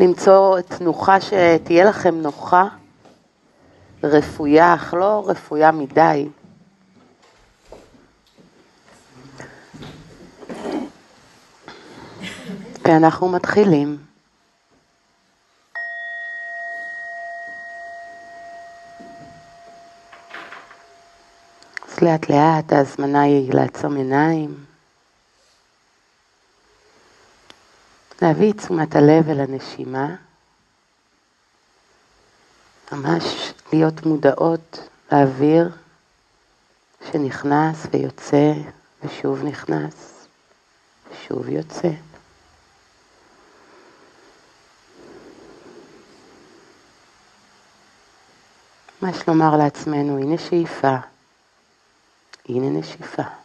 למצוא תנוחה שתהיה לכם נוחה, רפויה, אך לא רפויה מדי. ואנחנו מתחילים. אז לאט לאט ההזמנה היא לעצום עיניים. להביא את תשומת הלב אל הנשימה, ממש להיות מודעות לאוויר שנכנס ויוצא ושוב נכנס ושוב יוצא. ממש לומר לעצמנו, הנה שאיפה, הנה נשיפה.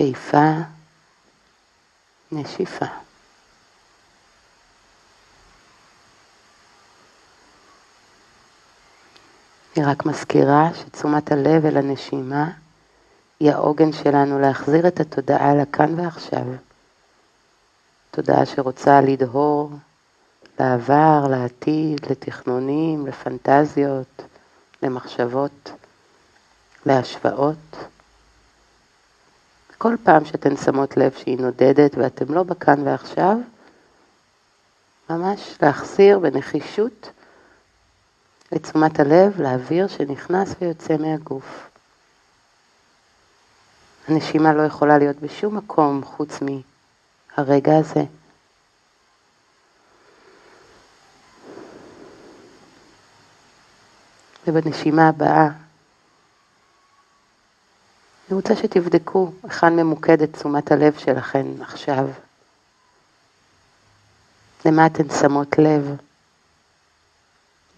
שאיפה, נשיפה. אני רק מזכירה שתשומת הלב אל הנשימה היא העוגן שלנו להחזיר את התודעה לכאן ועכשיו. תודעה שרוצה לדהור לעבר, לעתיד, לתכנונים, לפנטזיות, למחשבות, להשוואות. כל פעם שאתן שמות לב שהיא נודדת ואתם לא בכאן ועכשיו, ממש להחזיר בנחישות את תשומת הלב לאוויר שנכנס ויוצא מהגוף. הנשימה לא יכולה להיות בשום מקום חוץ מהרגע הזה. ובנשימה הבאה אני רוצה שתבדקו היכן ממוקדת תשומת הלב שלכם עכשיו. למה אתן שמות לב?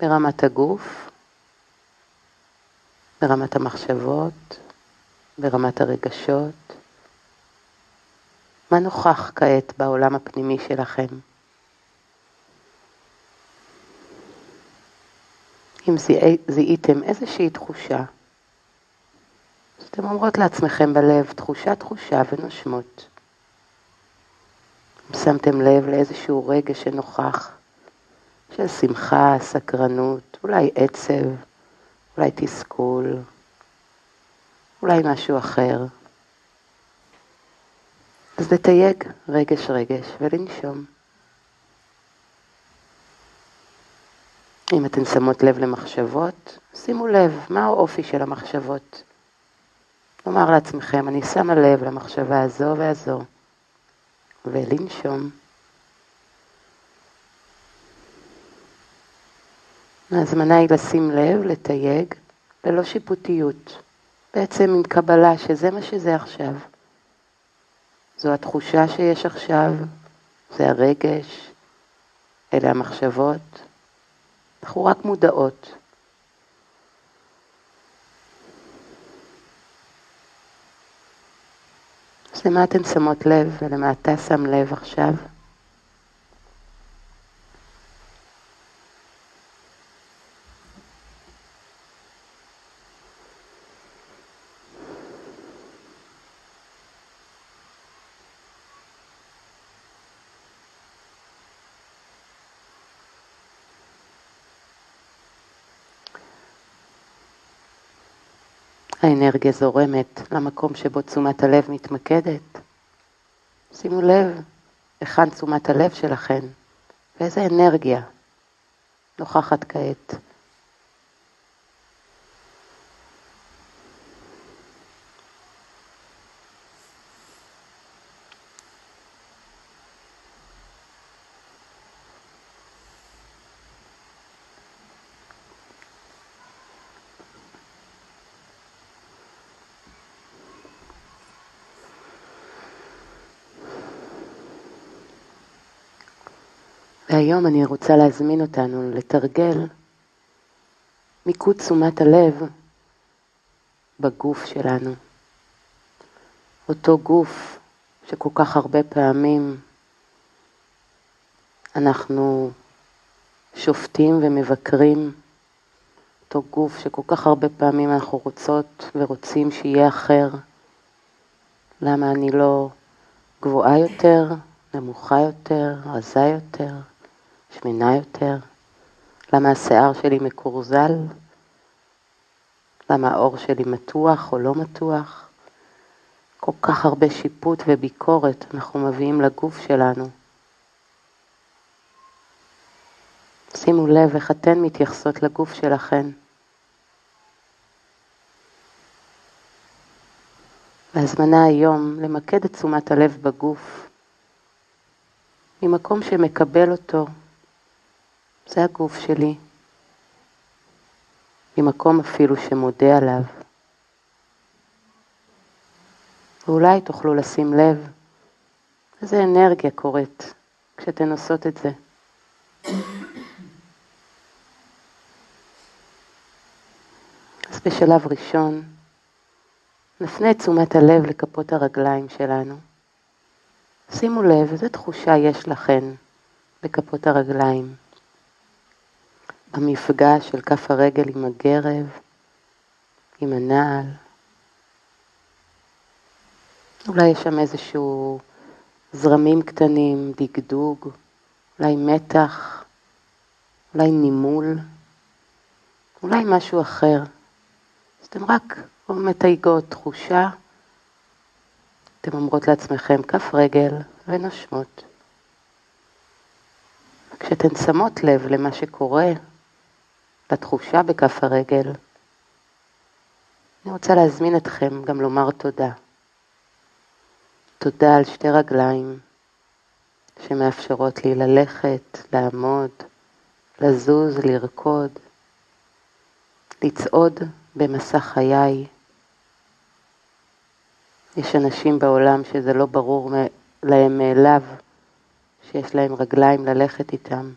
ברמת הגוף, ברמת המחשבות, ברמת הרגשות. מה נוכח כעת בעולם הפנימי שלכם? אם זיהיתם איזושהי תחושה, אתם אומרות לעצמכם בלב, תחושה תחושה ונושמות. אם שמתם לב לאיזשהו רגע שנוכח, של שמחה, סקרנות, אולי עצב, אולי תסכול, אולי משהו אחר. אז לתייג רגש רגש ולנשום. אם אתן שמות לב למחשבות, שימו לב מה האופי של המחשבות. לומר לעצמכם, אני שמה לב למחשבה הזו והזו, ולנשום. ההזמנה היא לשים לב, לתייג, ללא שיפוטיות. בעצם עם קבלה שזה מה שזה עכשיו. זו התחושה שיש עכשיו, זה הרגש, אלה המחשבות. אנחנו רק מודעות. למה אתן שמות לב ולמה אתה שם לב עכשיו? האנרגיה זורמת למקום שבו תשומת הלב מתמקדת. שימו לב היכן תשומת הלב שלכם ואיזה אנרגיה נוכחת כעת. והיום אני רוצה להזמין אותנו לתרגל מיקוד תשומת הלב בגוף שלנו. אותו גוף שכל כך הרבה פעמים אנחנו שופטים ומבקרים, אותו גוף שכל כך הרבה פעמים אנחנו רוצות ורוצים שיהיה אחר, למה אני לא גבוהה יותר, נמוכה יותר, רזה יותר, שמנה יותר? למה השיער שלי מקורזל? למה האור שלי מתוח או לא מתוח? כל כך הרבה שיפוט וביקורת אנחנו מביאים לגוף שלנו. שימו לב איך אתן מתייחסות לגוף שלכן. והזמנה היום למקד את תשומת הלב בגוף, ממקום שמקבל אותו, זה הגוף שלי, ממקום אפילו שמודה עליו. ואולי תוכלו לשים לב איזה אנרגיה קורית כשאתן עושות את זה. אז בשלב ראשון, נפנה את תשומת הלב לכפות הרגליים שלנו. שימו לב איזה תחושה יש לכן בכפות הרגליים. המפגש של כף הרגל עם הגרב, עם הנעל. אולי יש שם איזשהו זרמים קטנים, דגדוג, אולי מתח, אולי נימול, אולי משהו אחר. אז אתן רק מתייגות תחושה, אתן אומרות לעצמכם כף רגל ונושמות. כשאתן שמות לב למה שקורה, לתחושה בכף הרגל, אני רוצה להזמין אתכם גם לומר תודה. תודה על שתי רגליים שמאפשרות לי ללכת, לעמוד, לזוז, לרקוד, לצעוד במסע חיי. יש אנשים בעולם שזה לא ברור להם מאליו שיש להם רגליים ללכת איתם.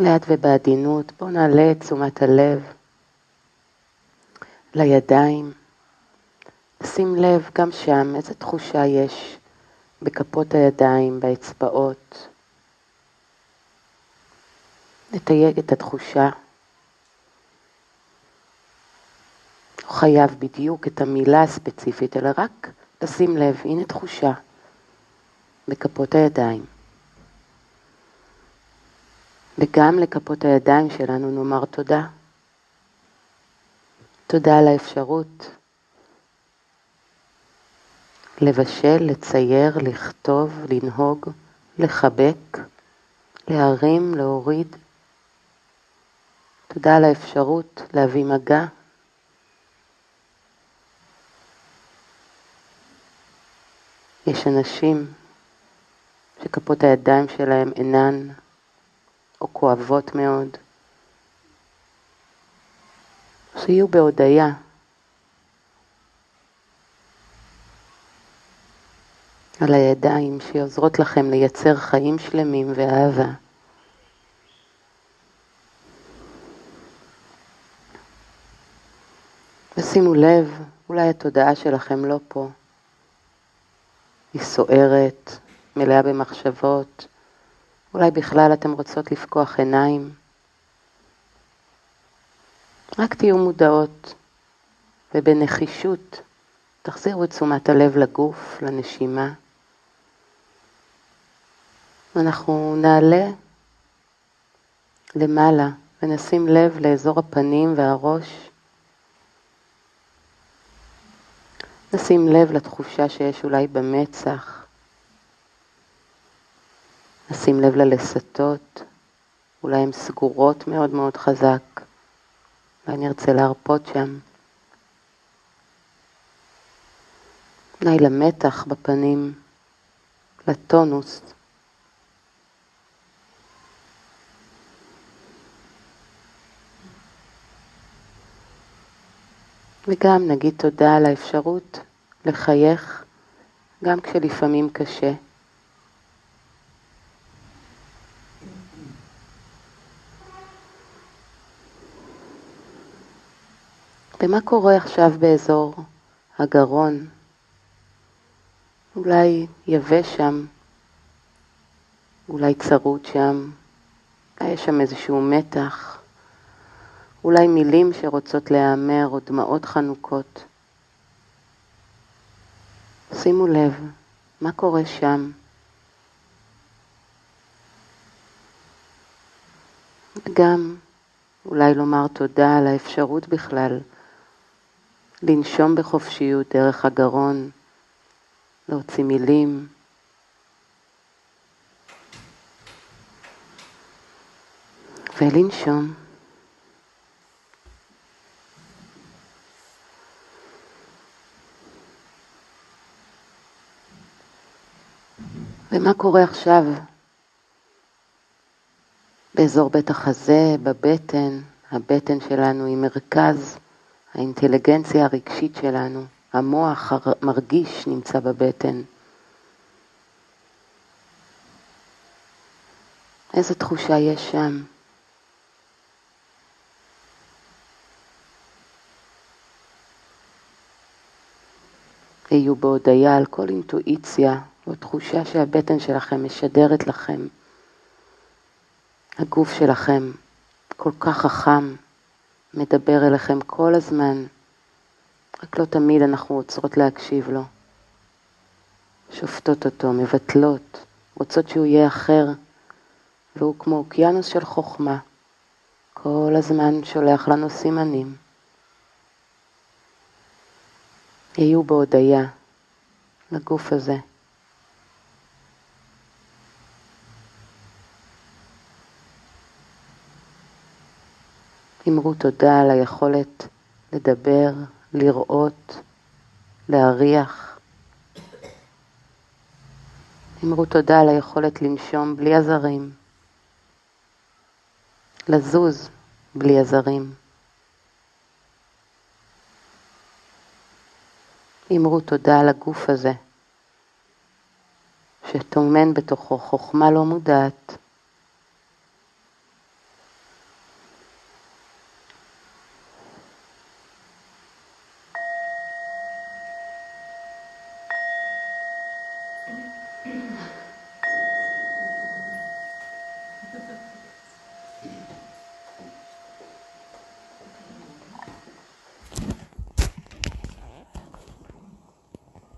לאט ובעדינות, בואו נעלה את תשומת הלב לידיים. שים לב גם שם איזה תחושה יש בכפות הידיים, באצבעות. נתייג את התחושה. לא חייב בדיוק את המילה הספציפית, אלא רק לשים לב, הנה תחושה בכפות הידיים. וגם לכפות הידיים שלנו נאמר תודה. תודה על האפשרות לבשל, לצייר, לכתוב, לנהוג, לחבק, להרים, להוריד. תודה על האפשרות להביא מגע. יש אנשים שכפות הידיים שלהם אינן או כואבות מאוד. שיהיו בהודיה. על הידיים שעוזרות לכם לייצר חיים שלמים ואהבה. ושימו לב, אולי התודעה שלכם לא פה. היא סוערת, מלאה במחשבות, אולי בכלל אתן רוצות לפקוח עיניים. רק תהיו מודעות ובנחישות תחזירו את תשומת הלב לגוף, לנשימה. אנחנו נעלה למעלה ונשים לב לאזור הפנים והראש. נשים לב לתחושה שיש אולי במצח. נשים לב ללסתות, אולי הן סגורות מאוד מאוד חזק, אולי נרצה להרפות שם. אולי למתח בפנים, לטונוס. וגם נגיד תודה על האפשרות לחייך גם כשלפעמים קשה. ומה קורה עכשיו באזור הגרון? אולי יבש שם, אולי צרוד שם, יש שם איזשהו מתח, אולי מילים שרוצות להיאמר או דמעות חנוקות. שימו לב, מה קורה שם? גם אולי לומר תודה על האפשרות בכלל לנשום בחופשיות דרך הגרון, להוציא מילים. ולנשום. ומה קורה עכשיו באזור בית החזה, בבטן, הבטן שלנו היא מרכז האינטליגנציה הרגשית שלנו, המוח המרגיש נמצא בבטן. איזה תחושה יש שם? היו בהודיה על כל אינטואיציה או תחושה שהבטן שלכם משדרת לכם. הגוף שלכם כל כך חכם, מדבר אליכם כל הזמן, רק לא תמיד אנחנו עוצרות להקשיב לו. שופטות אותו, מבטלות, רוצות שהוא יהיה אחר, והוא כמו אוקיינוס של חוכמה, כל הזמן שולח לנו סימנים. יהיו בהודיה לגוף הזה. אמרו תודה על היכולת לדבר, לראות, להריח. אמרו תודה על היכולת לנשום בלי עזרים, לזוז בלי עזרים. אמרו תודה על הגוף הזה, שטומן בתוכו חוכמה לא מודעת,